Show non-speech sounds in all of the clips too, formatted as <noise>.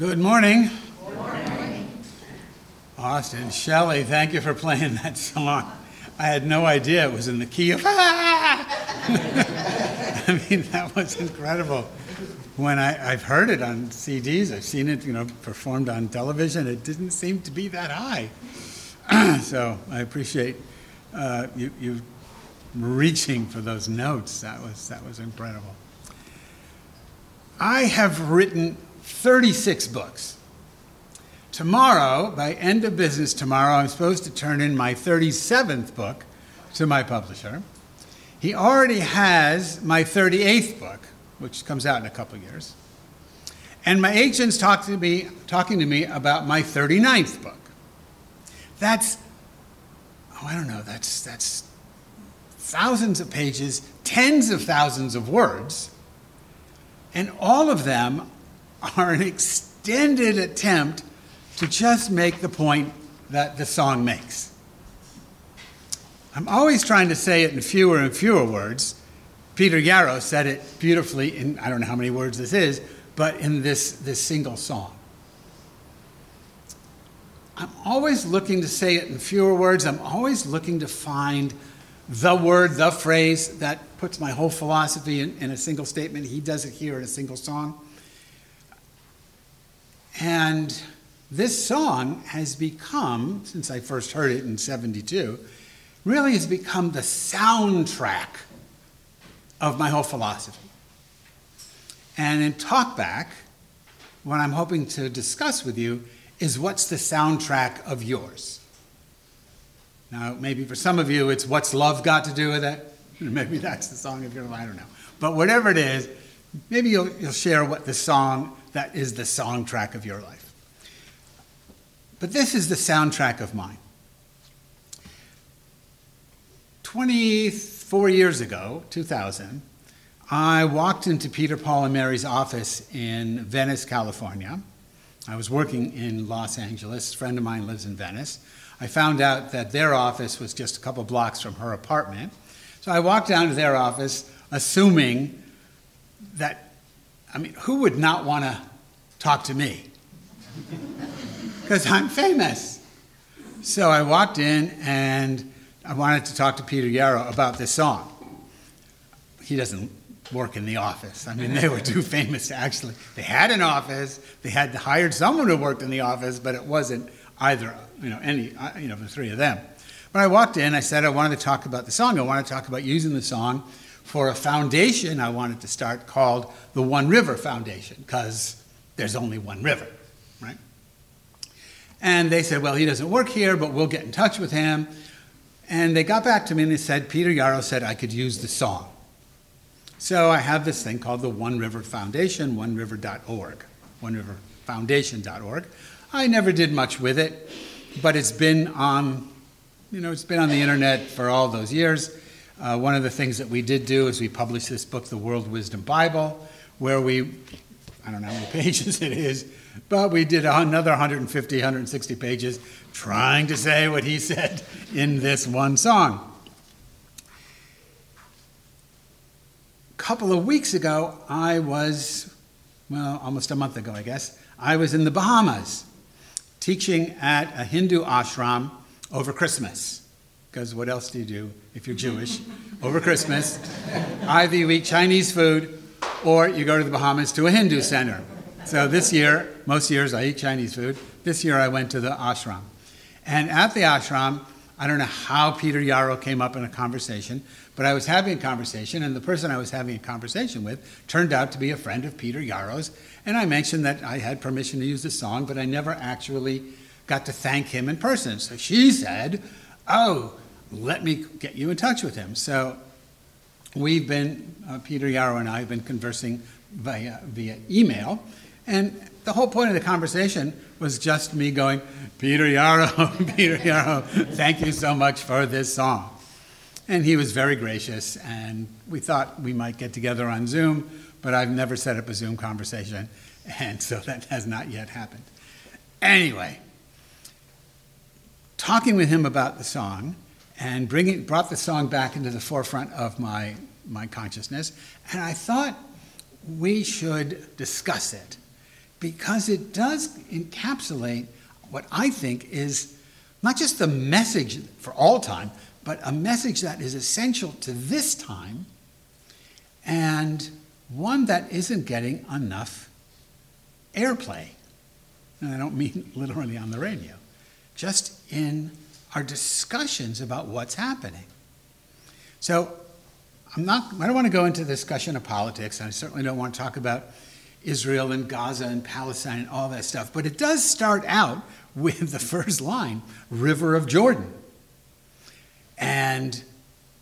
Good morning. Austin, Shelley, thank you for playing that song. I had no idea it was in the key of. <laughs> I mean, that was incredible. When I, I've heard it on CDs, I've seen it, you know, performed on television. It didn't seem to be that high. <clears throat> so I appreciate uh, you, you reaching for those notes. That was that was incredible. I have written 36 books. Tomorrow, by end of business tomorrow, I'm supposed to turn in my 37th book to my publisher. He already has my 38th book, which comes out in a couple years. And my agent's talking to me, talking to me about my 39th book. That's, oh, I don't know, that's, that's thousands of pages, tens of thousands of words, and all of them are an extended attempt to just make the point that the song makes. I'm always trying to say it in fewer and fewer words. Peter Yarrow said it beautifully in, I don't know how many words this is, but in this, this single song. I'm always looking to say it in fewer words. I'm always looking to find the word, the phrase that puts my whole philosophy in, in a single statement. He does it here in a single song. And this song has become, since I first heard it in 72, really has become the soundtrack of my whole philosophy. And in Talkback, what I'm hoping to discuss with you is what's the soundtrack of yours? Now, maybe for some of you, it's what's love got to do with it? <laughs> Maybe that's the song of your life, I don't know. But whatever it is, maybe you'll, you'll share what the song that is the soundtrack of your life. But this is the soundtrack of mine. 24 years ago, 2000, I walked into Peter, Paul, and Mary's office in Venice, California. I was working in Los Angeles. A friend of mine lives in Venice. I found out that their office was just a couple blocks from her apartment. So I walked down to their office, assuming that, I mean, who would not want to talk to me? Because I'm famous. So I walked in and I wanted to talk to Peter Yarrow about this song. He doesn't work in the office. I mean, they were too famous to actually. They had an office. They had hired someone who worked in the office, but it wasn't either. You know, any. uh, You know, the three of them. But I walked in, I said I wanted to talk about the song. I wanted to talk about using the song for a foundation I wanted to start called the One River Foundation because there's only one river, right? And they said, well, he doesn't work here, but we'll get in touch with him. And they got back to me and they said, Peter Yarrow said I could use the song. So I have this thing called the One River Foundation, oneriver.org, oneriverfoundation.org. I never did much with it, but it's been on, you know, it's been on the internet for all those years. Uh, one of the things that we did do is we published this book, The World Wisdom Bible, where we, I don't know how many <laughs> pages it is, but we did another 150, 160 pages trying to say what he said in this one song. A couple of weeks ago, I was, well, almost a month ago, I guess, I was in the Bahamas teaching at a Hindu ashram over Christmas. Because what else do you do if you're Jewish over Christmas? Either you eat Chinese food or you go to the Bahamas to a Hindu center. So this year, most years I eat Chinese food. This year I went to the ashram. And at the ashram, I don't know how Peter Yarrow came up in a conversation, but I was having a conversation, and the person I was having a conversation with turned out to be a friend of Peter Yarrow's. And I mentioned that I had permission to use the song, but I never actually got to thank him in person. So she said, Oh, let me get you in touch with him. So we've been, uh, Peter Yarrow and I have been conversing via, via email. And the whole point of the conversation was just me going, Peter Yarrow, <laughs> Peter Yarrow, thank you so much for this song. And he was very gracious, and we thought we might get together on Zoom, but I've never set up a Zoom conversation, <laughs> and so that has not yet happened. Anyway, talking with him about the song and bringing, brought the song back into the forefront of my, my consciousness, and I thought we should discuss it because it does encapsulate what I think is not just the message for all time, but a message that is essential to this time and one that isn't getting enough airplay. And I don't mean <laughs> literally on the radio, just in our discussions about what's happening. So I'm not, I don't want to go into the discussion of politics, and I certainly don't want to talk about Israel and Gaza and Palestine and all that stuff, but it does start out <laughs> with the first line, River of Jordan. And,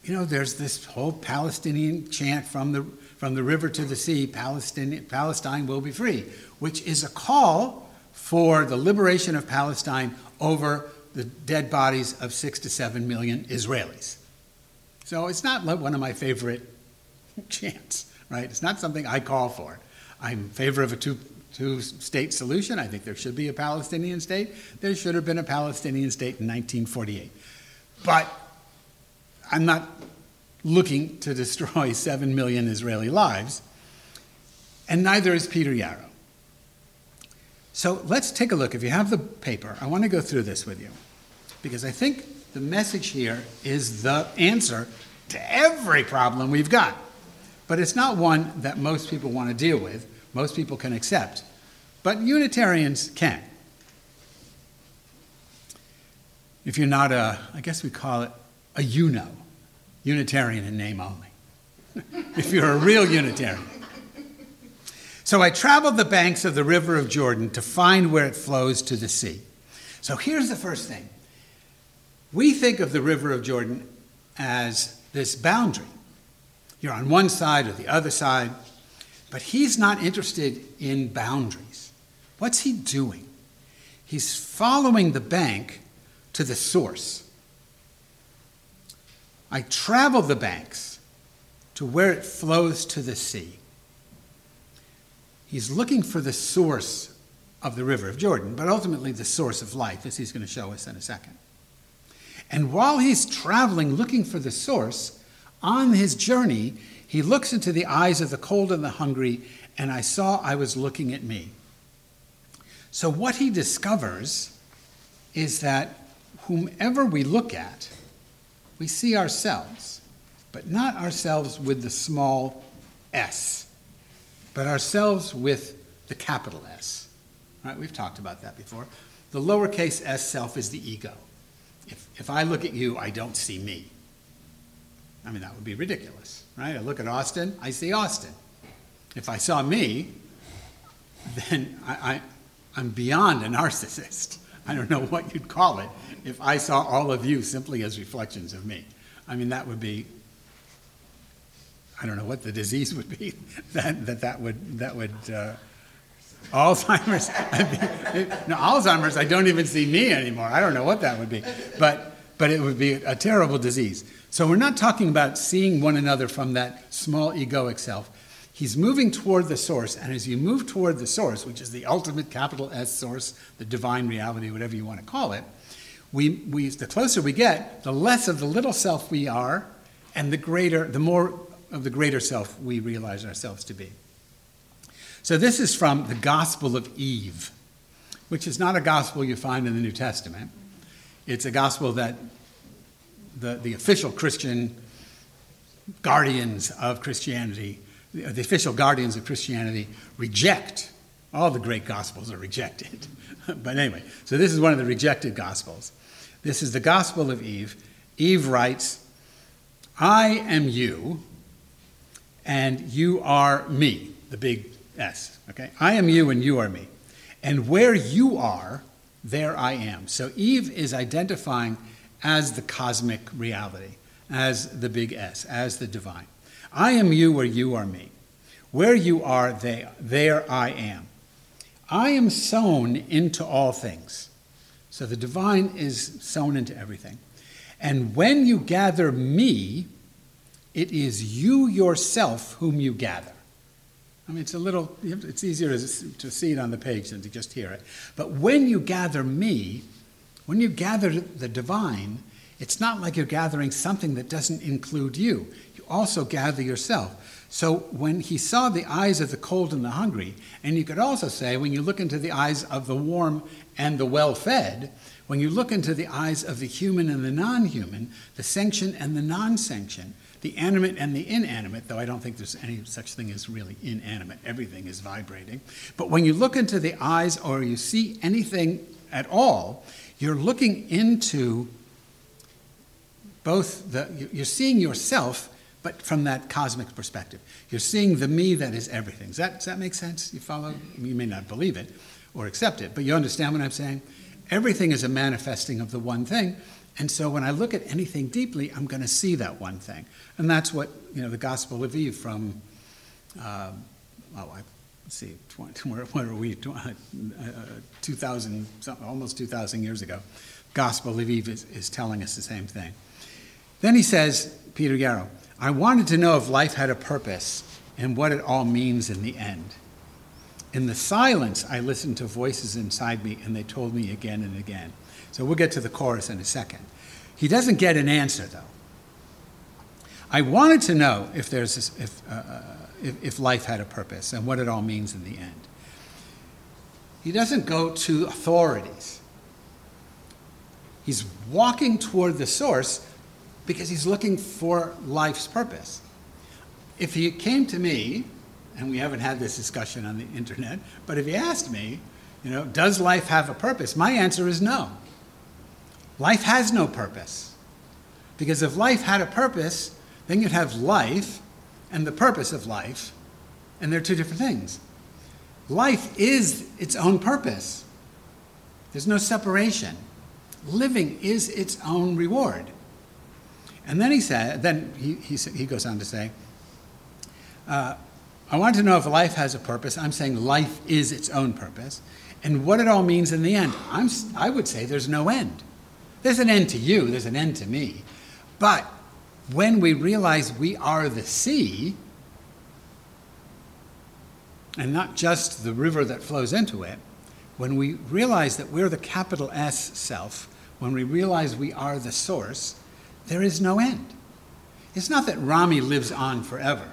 you know, there's this whole Palestinian chant from the, from the river to the sea, Palestine, Palestine will be free, which is a call for the liberation of Palestine over the dead bodies of six to seven million Israelis. So it's not one of my favorite <laughs> chants, right? It's not something I call for. I'm in favor of a two, two state solution. I think there should be a Palestinian state. There should have been a Palestinian state in 1948. But I'm not looking to destroy <laughs> 7 million Israeli lives, and neither is Peter Yarrow. So let's take a look. If you have the paper, I want to go through this with you because I think the message here is the answer to every problem we've got. But it's not one that most people want to deal with, most people can accept. But Unitarians can. If you're not a, I guess we call it a UNO, Unitarian in name only. <laughs> if you're a real Unitarian. So I traveled the banks of the river of Jordan to find where it flows to the sea. So here's the first thing we think of the river of Jordan as this boundary. You're on one side or the other side, but he's not interested in boundaries. What's he doing? He's following the bank to the source. I travel the banks to where it flows to the sea. He's looking for the source of the river of Jordan, but ultimately the source of life, as he's going to show us in a second. And while he's traveling looking for the source, on his journey, he looks into the eyes of the cold and the hungry, and I saw I was looking at me. So, what he discovers is that whomever we look at, we see ourselves, but not ourselves with the small s, but ourselves with the capital S. Right? We've talked about that before. The lowercase s self is the ego. If, I look at you, I don't see me. I mean, that would be ridiculous, right? I look at Austin, I see Austin. If I saw me, then I, I, I'm beyond a narcissist. I don't know what you'd call it if I saw all of you simply as reflections of me. I mean, that would be, I don't know what the disease would be <laughs> that that, that would, that would uh, Alzheimer's. <laughs> no, Alzheimer's, I don't even see me anymore. I don't know what that would be. But, but it would be a terrible disease. So we're not talking about seeing one another from that small egoic self. He's moving toward the source, and as you move toward the source, which is the ultimate capital S source, the divine reality, whatever you want to call it, we, we, the closer we get, the less of the little self we are, and the greater, the more of the greater self we realize ourselves to be. So this is from the Gospel of Eve, which is not a gospel you find in the New Testament. It's a gospel that the, the official Christian guardians of Christianity, the official guardians of Christianity, reject. All the great gospels are rejected. <laughs> but anyway, so this is one of the rejected gospels. This is the Gospel of Eve. Eve writes, I am you, and you are me, the big S, okay? I am you and you are me. And where you are, there I am. So Eve is identifying as the cosmic reality, as the big S, as the divine. I am you where you are me. Where you are, they, there I am. I am sown into all things. So the divine is sown into everything. And when you gather me, it is you yourself whom you gather. I mean, it's a little, it's easier to, see it on the page than to just hear it. But when you gather me, when you gather the divine, it's not like you're gathering something that doesn't include you. You also gather yourself. So when he saw the eyes of the cold and the hungry, and you could also say, when you look into the eyes of the warm and the well fed, when you look into the eyes of the human and the non human, the sanctioned and the non sanctioned, the animate and the inanimate, though I don't think there's any such thing as really inanimate, everything is vibrating. But when you look into the eyes or you see anything at all, you're looking into both the, you're seeing yourself but from that cosmic perspective. You're seeing the me that is everything. Does that, does that make sense? You follow? You may not believe it or accept it, but you understand what I'm saying? Everything is a manifesting of the one thing. And so when I look at anything deeply, I'm going to see that one thing. And that's what, you know, the Gospel of Eve from, uh, oh, I, see, 20, <laughs> where, where are we? Uh, 2,000, almost 2,000 years ago. Gospel of Eve is, is telling us the same thing. Then he says, Peter Yarrow, I wanted to know if life had a purpose and what it all means in the end. In the silence, I listened to voices inside me, and they told me again and again. So we'll get to the chorus in a second. He doesn't get an answer, though. I wanted to know if, there's this, if, uh, uh, if, if life had a purpose and what it all means in the end. He doesn't go to authorities. He's walking toward the source because he's looking for life's purpose. If he came to me, and we haven't had this discussion on the internet, but if he asked me, you know, does life have a purpose? My answer is no. Life has no purpose. Because if life had a purpose, then you'd have life and the purpose of life, and they're two different things. Life is its own purpose. There's no separation. Living is its own reward. And then he said, then he, he, he goes on to say, uh, I want to know if life has a purpose. I'm saying life is its own purpose. And what it all means in the end. I'm, I would say there's no end. There's an end to you, there's an end to me. But when we realize we are the sea, and not just the river that flows into it, when we realize that we're the capital S self, when we realize we are the source, there is no end. It's not that Rami lives on forever.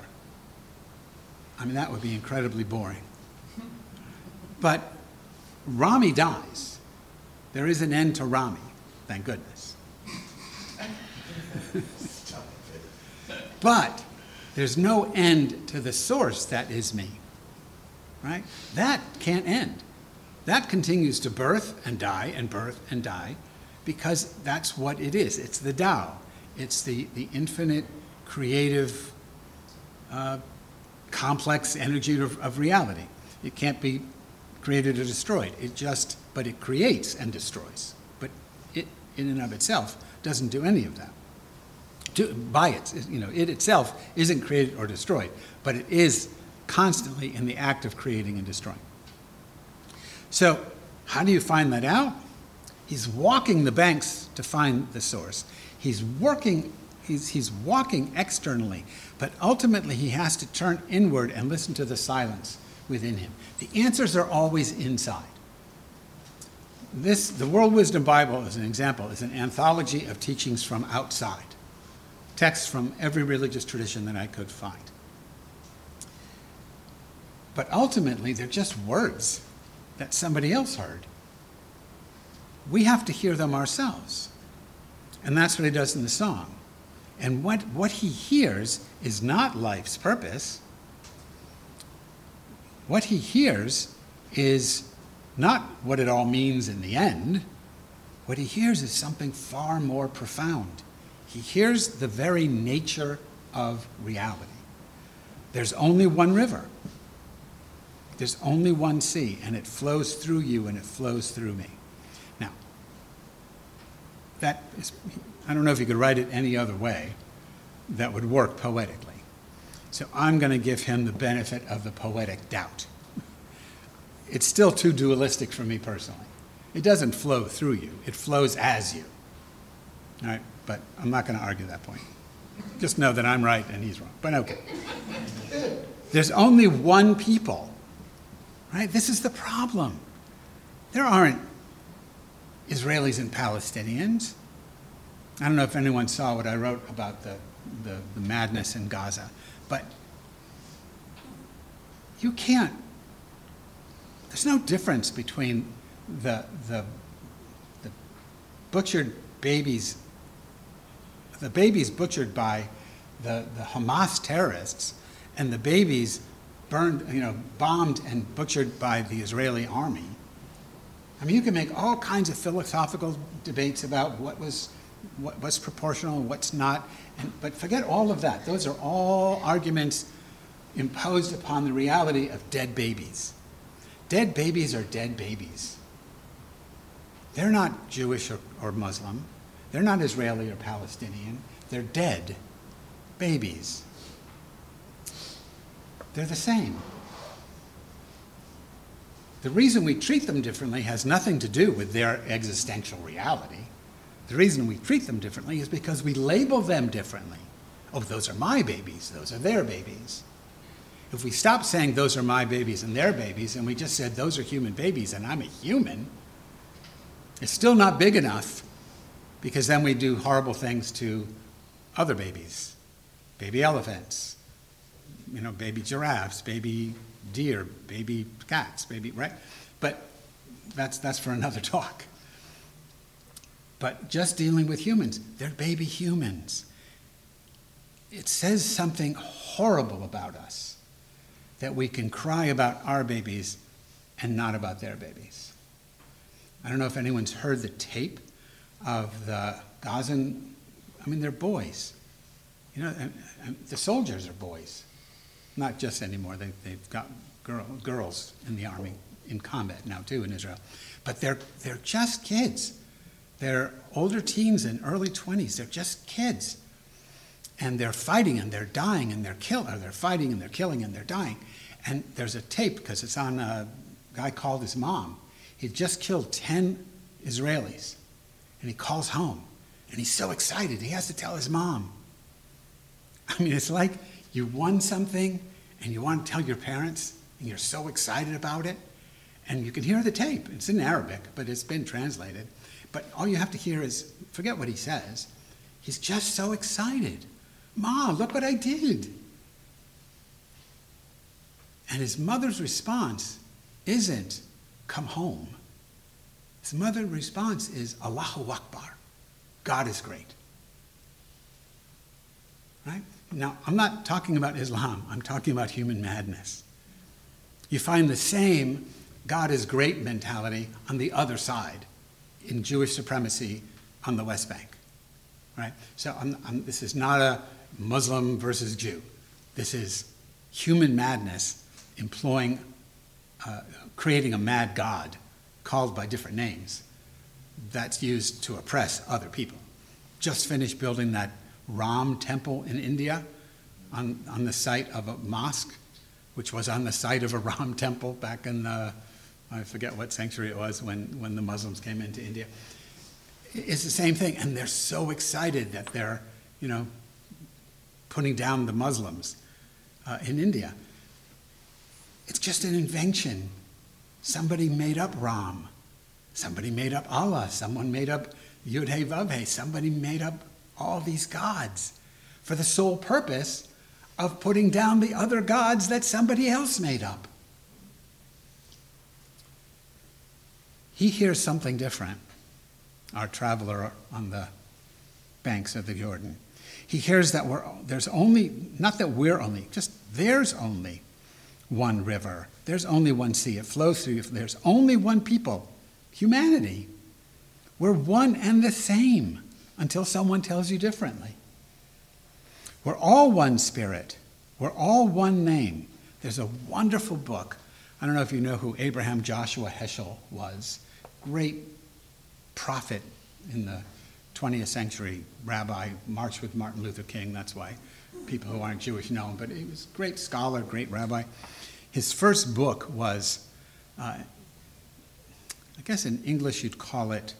I mean, that would be incredibly boring. But Rami dies. There is an end to Rami, thank goodness. but there's no end to the source that is me. Right? That can't end. That continues to birth and die and birth and die because that's what it is. It's the Tao. It's the, the infinite, creative, uh, complex energy of, of reality. It can't be created or destroyed. It just, but it creates and destroys. In and of itself, doesn't do any of that. To, by it, you know, it itself isn't created or destroyed, but it is constantly in the act of creating and destroying. So, how do you find that out? He's walking the banks to find the source. He's working, he's, he's walking externally, but ultimately he has to turn inward and listen to the silence within him. The answers are always inside. This, the World Wisdom Bible, as an example, is an anthology of teachings from outside, texts from every religious tradition that I could find. But ultimately, they're just words that somebody else heard. We have to hear them ourselves. And that's what he does in the song. And what, what he hears is not life's purpose. What he hears is not what it all means in the end. What he hears is something far more profound. He hears the very nature of reality. There's only one river, there's only one sea, and it flows through you and it flows through me Now, that is, I don't know if you could write it any other way that would work poetically. So I'm going to give him the benefit of the poetic doubt. It's still too dualistic for me personally. It doesn't flow through you, it flows as you. All right, but I'm not going to argue that point. Just know that I'm right and he's wrong. But okay. There's only one people, right? This is the problem. There aren't Israelis and Palestinians. I don't know if anyone saw what I wrote about the, the, the madness in Gaza, but you can't, there's no difference between the, the, the butchered babies, the babies butchered by the, the Hamas terrorists and the babies burned, you know, bombed and butchered by the Israeli army. I mean, you can make all kinds of philosophical debates about what was what, what's proportional what's not, and, but forget all of that. Those are all arguments imposed upon the reality of dead babies. Dead babies are dead babies. They're not Jewish or, or Muslim. They're not Israeli or Palestinian. They're dead babies. They're the same. The reason we treat them differently has nothing to do with their existential reality. The reason we treat them differently is because we label them differently. Oh, those are my babies, those are their babies. If we stop saying those are my babies and their babies, and we just said those are human babies and I'm a human, it's still not big enough because then we do horrible things to other babies baby elephants, you know, baby giraffes, baby deer, baby cats, baby, right? But that's, that's for another <laughs> talk. But just dealing with humans, they're baby humans. It says something horrible about us that we can cry about our babies and not about their babies. I don't know if anyone's heard the tape of the Gazan, I mean, they're boys. You know, the soldiers are boys, not just anymore. They, they've got girl, girls in the army in combat now, too, in Israel. But they're, they're just kids. They're older teens and early 20s. They're just kids. And they're fighting and they're dying and they're killing, or they're fighting and they're killing and they're dying. And there's a tape because it's on a guy called his mom. He'd just killed 10 Israelis. And he calls home and he's so excited. He has to tell his mom. <laughs> I mean, it's like you won something and you want to tell your parents and you're so excited about it. And you can hear the tape. It's in Arabic, but it's been translated. But all you have to hear is forget what he says. He's just so excited. Ma, look what I did. And his mother's response isn't, come home. His mother's response is, Allahu Akbar. God is great. Right? Now, I'm not talking about Islam, I'm talking about human madness. You find the same God is great mentality on the other side in Jewish supremacy on the West Bank. Right? So I'm, I'm, this is not a Muslim versus Jew. This is human madness employing, uh, creating a mad God called by different names that's used to oppress other people. Just finished building that Ram temple in India on, on the site of a mosque, which was on the site of a <laughs> Ram temple back in the I forget what century it was when, when the Muslims came into India. It's the same thing, and they're so excited that they're, you know, putting down the Muslims uh, in India. It's just an invention. Somebody made up Ram. Somebody made up Allah. Someone made up Yud He Vav. Somebody made up all these gods for the sole purpose of putting down the other gods that somebody else made up. He hears something different, our traveler on the banks of the Jordan. He hears that we're, there's only, not that we're only, just there's only one river. There's only one sea. It flows through. There's only one people, humanity. We're one and the same until someone tells you differently. We're all one spirit. We're all one name. There's a wonderful book. I don't know if you know who Abraham Joshua Heschel was great prophet in the 20th century, rabbi, marched with Martin Luther King. That's why people who aren't Jewish know him. But he was a great scholar, great rabbi. His first book was, uh, I guess in English you'd call it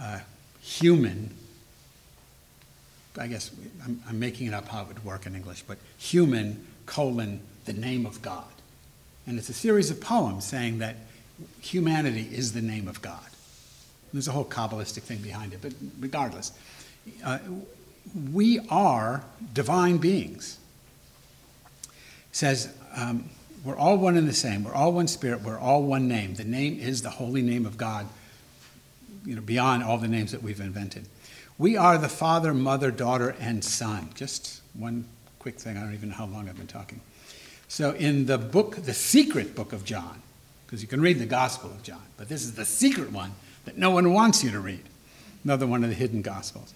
uh, Human. I guess I'm, I'm making it up how it would work in English, but Human, colon, the name of God. And it's a series of poems saying that humanity is the name of God. There's a whole Kabbalistic thing behind it, but regardless, uh, we are divine beings. It says um, we're all one and the same. We're all one spirit. We're all one name. The name is the holy name of God, you know, beyond all the names that we've invented. We are the father, mother, daughter, and son. Just one quick thing. I don't even know how long I've been talking. So, in the book, the secret book of John, because you can read the Gospel of John, but this is the secret one that no one wants you to read, another one of the hidden Gospels.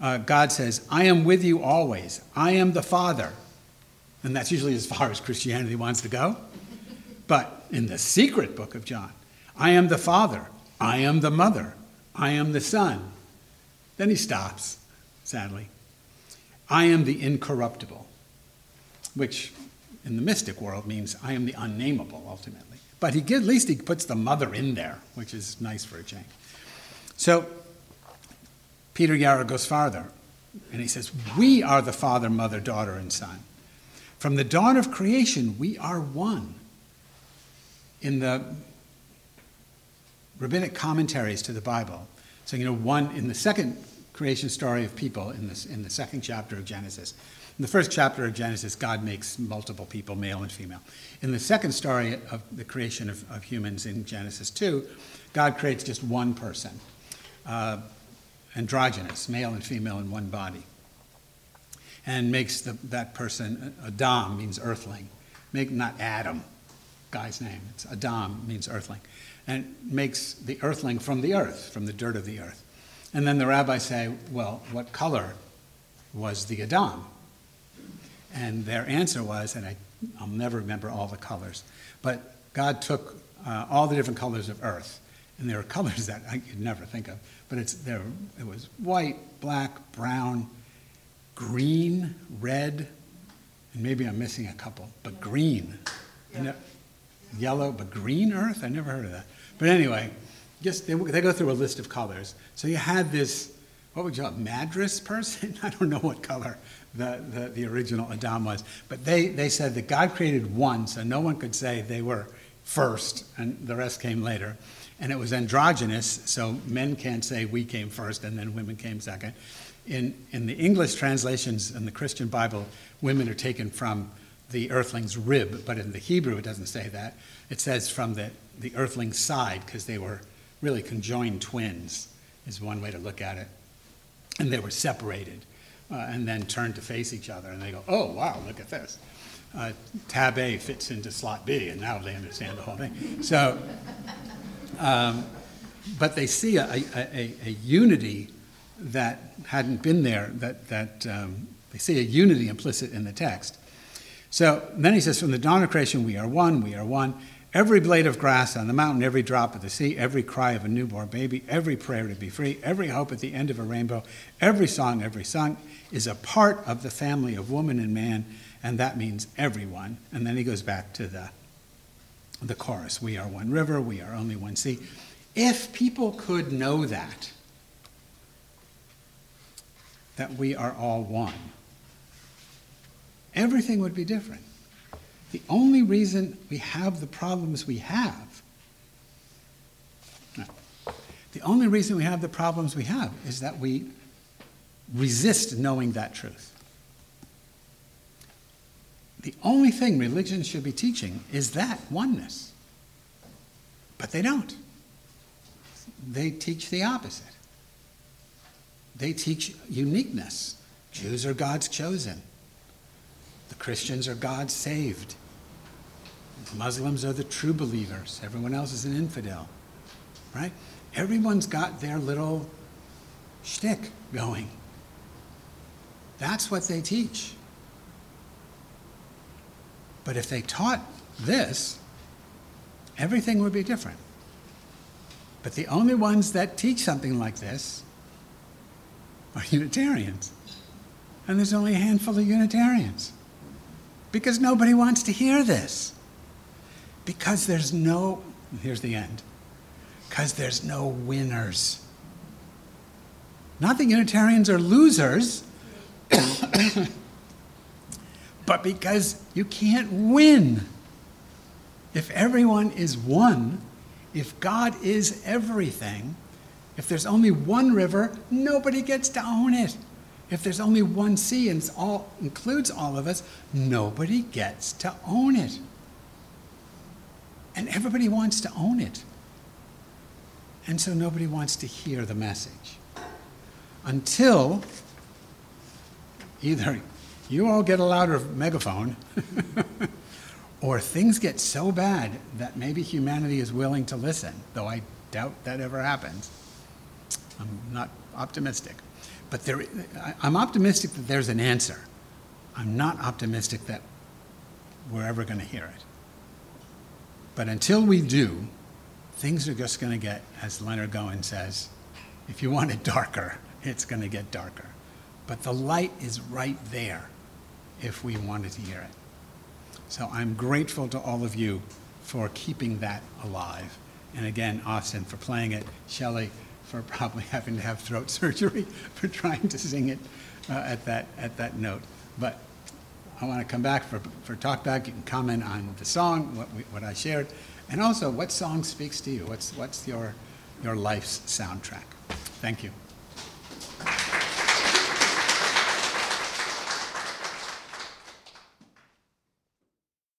Uh, God says, I am with you always. I am the Father. And that's usually as far as Christianity wants to go. But in the secret book of John, I am the Father. I am the Mother. I am the Son. Then he stops, sadly. I am the incorruptible, which in the mystic world means I am the unnameable ultimately. But he, at least he puts the mother in there, which is nice for a change. So Peter Yarrow goes farther, and he says, We are the father, mother, daughter, and son. From the dawn of creation, we are one. In the rabbinic commentaries to the Bible, so you know, one in the second creation story of people in, this, in the second chapter of Genesis. In the first chapter of Genesis, God makes multiple people, male and female. In the second story of the creation of, of humans in Genesis 2, God creates just one person, uh, androgynous, male and female in one body, and makes the, that person, Adam means earthling, make not Adam, guy's name, it's Adam means earthling, and makes the earthling from the earth, from the dirt of the earth. And then the rabbis say, well, what color was the Adam? And their answer was, and I, will never remember all the colors, but God took uh, all the different colors of earth, and there are <laughs> colors that I could never think of, but it's, there, it was white, black, brown, green, red, and maybe I'm missing a couple, but green. Yeah. Yellow, but green earth? I never heard of that. But anyway, just they, they go through a list of colors. So you had this, what would you call it, madras person? <laughs> I don't know what color the, the, the original Adam was. But they, they said that God created one, so no one could say they were first, and the rest came later. And it was androgynous, so men can't say we came first and then women came second. In, in the English translations in the Christian Bible, women are taken from the earthling's rib, but in the Hebrew it doesn't say that. It says from the, the earthling's side, because they were really conjoined twins, is one way to look at it. And they were separated uh, and then turned to face each other, and they go, oh, wow, look at this. Uh, tab A fits into slot B, and now they understand the whole thing. So, um, but they see a, a, a, unity that hadn't been there, that, that um, they see a unity implicit in the text. So then he says, From the dawn of creation, we are one, we are one. Every blade of grass on the mountain, every drop of the sea, every cry of a newborn baby, every prayer to be free, every hope at the end of a rainbow, every song, every song is a part of the family of woman and man, and that means everyone. And then he goes back to the, the chorus We are one river, we are only one sea. If people could know that, that we are all one, everything would be different. The only reason we have the problems we have, the only reason we have the problems we have is that we resist knowing that truth. The only thing religion should be teaching is that oneness. But they don't. They teach the opposite. They teach uniqueness. Jews are God's chosen. The Christians are God's saved. Muslims are the true believers. Everyone else is an infidel. Right? Everyone's got their little shtick going. That's what they teach. But if they taught this, everything would be different. But the only ones that teach something like this are <laughs> Unitarians. And there's only a handful of Unitarians. Because nobody wants to hear this. Because there's no, here's the end, because there's no winners. Not that Unitarians are losers, <coughs> but because you can't win. If everyone is one, if God is everything, if there's only one river, nobody gets to own it. If there's only one sea and it all includes all of us, nobody gets to own it. And everybody wants to own it. And so nobody wants to hear the message. Until either you all get a louder megaphone, <laughs> or things get so bad that maybe humanity is willing to listen, though I doubt that ever happens. I'm not optimistic. But there, I'm optimistic that there's an answer. I'm not optimistic that we're ever going to hear it. But until we do, things are just going to get, as Leonard Cohen says, if you want it darker, it's going to get darker. But the light is right there if we wanted to hear it. So I'm grateful to all of you for keeping that alive. And again, Austin for playing it, Shelley for probably <laughs> having to have throat <laughs> surgery for trying to sing it uh, at, that, at that note. But I want to come back for, for talkback. You can comment on the song, what, we, what I shared, and also what song speaks to you. What's, what's your, your life's soundtrack? Thank you.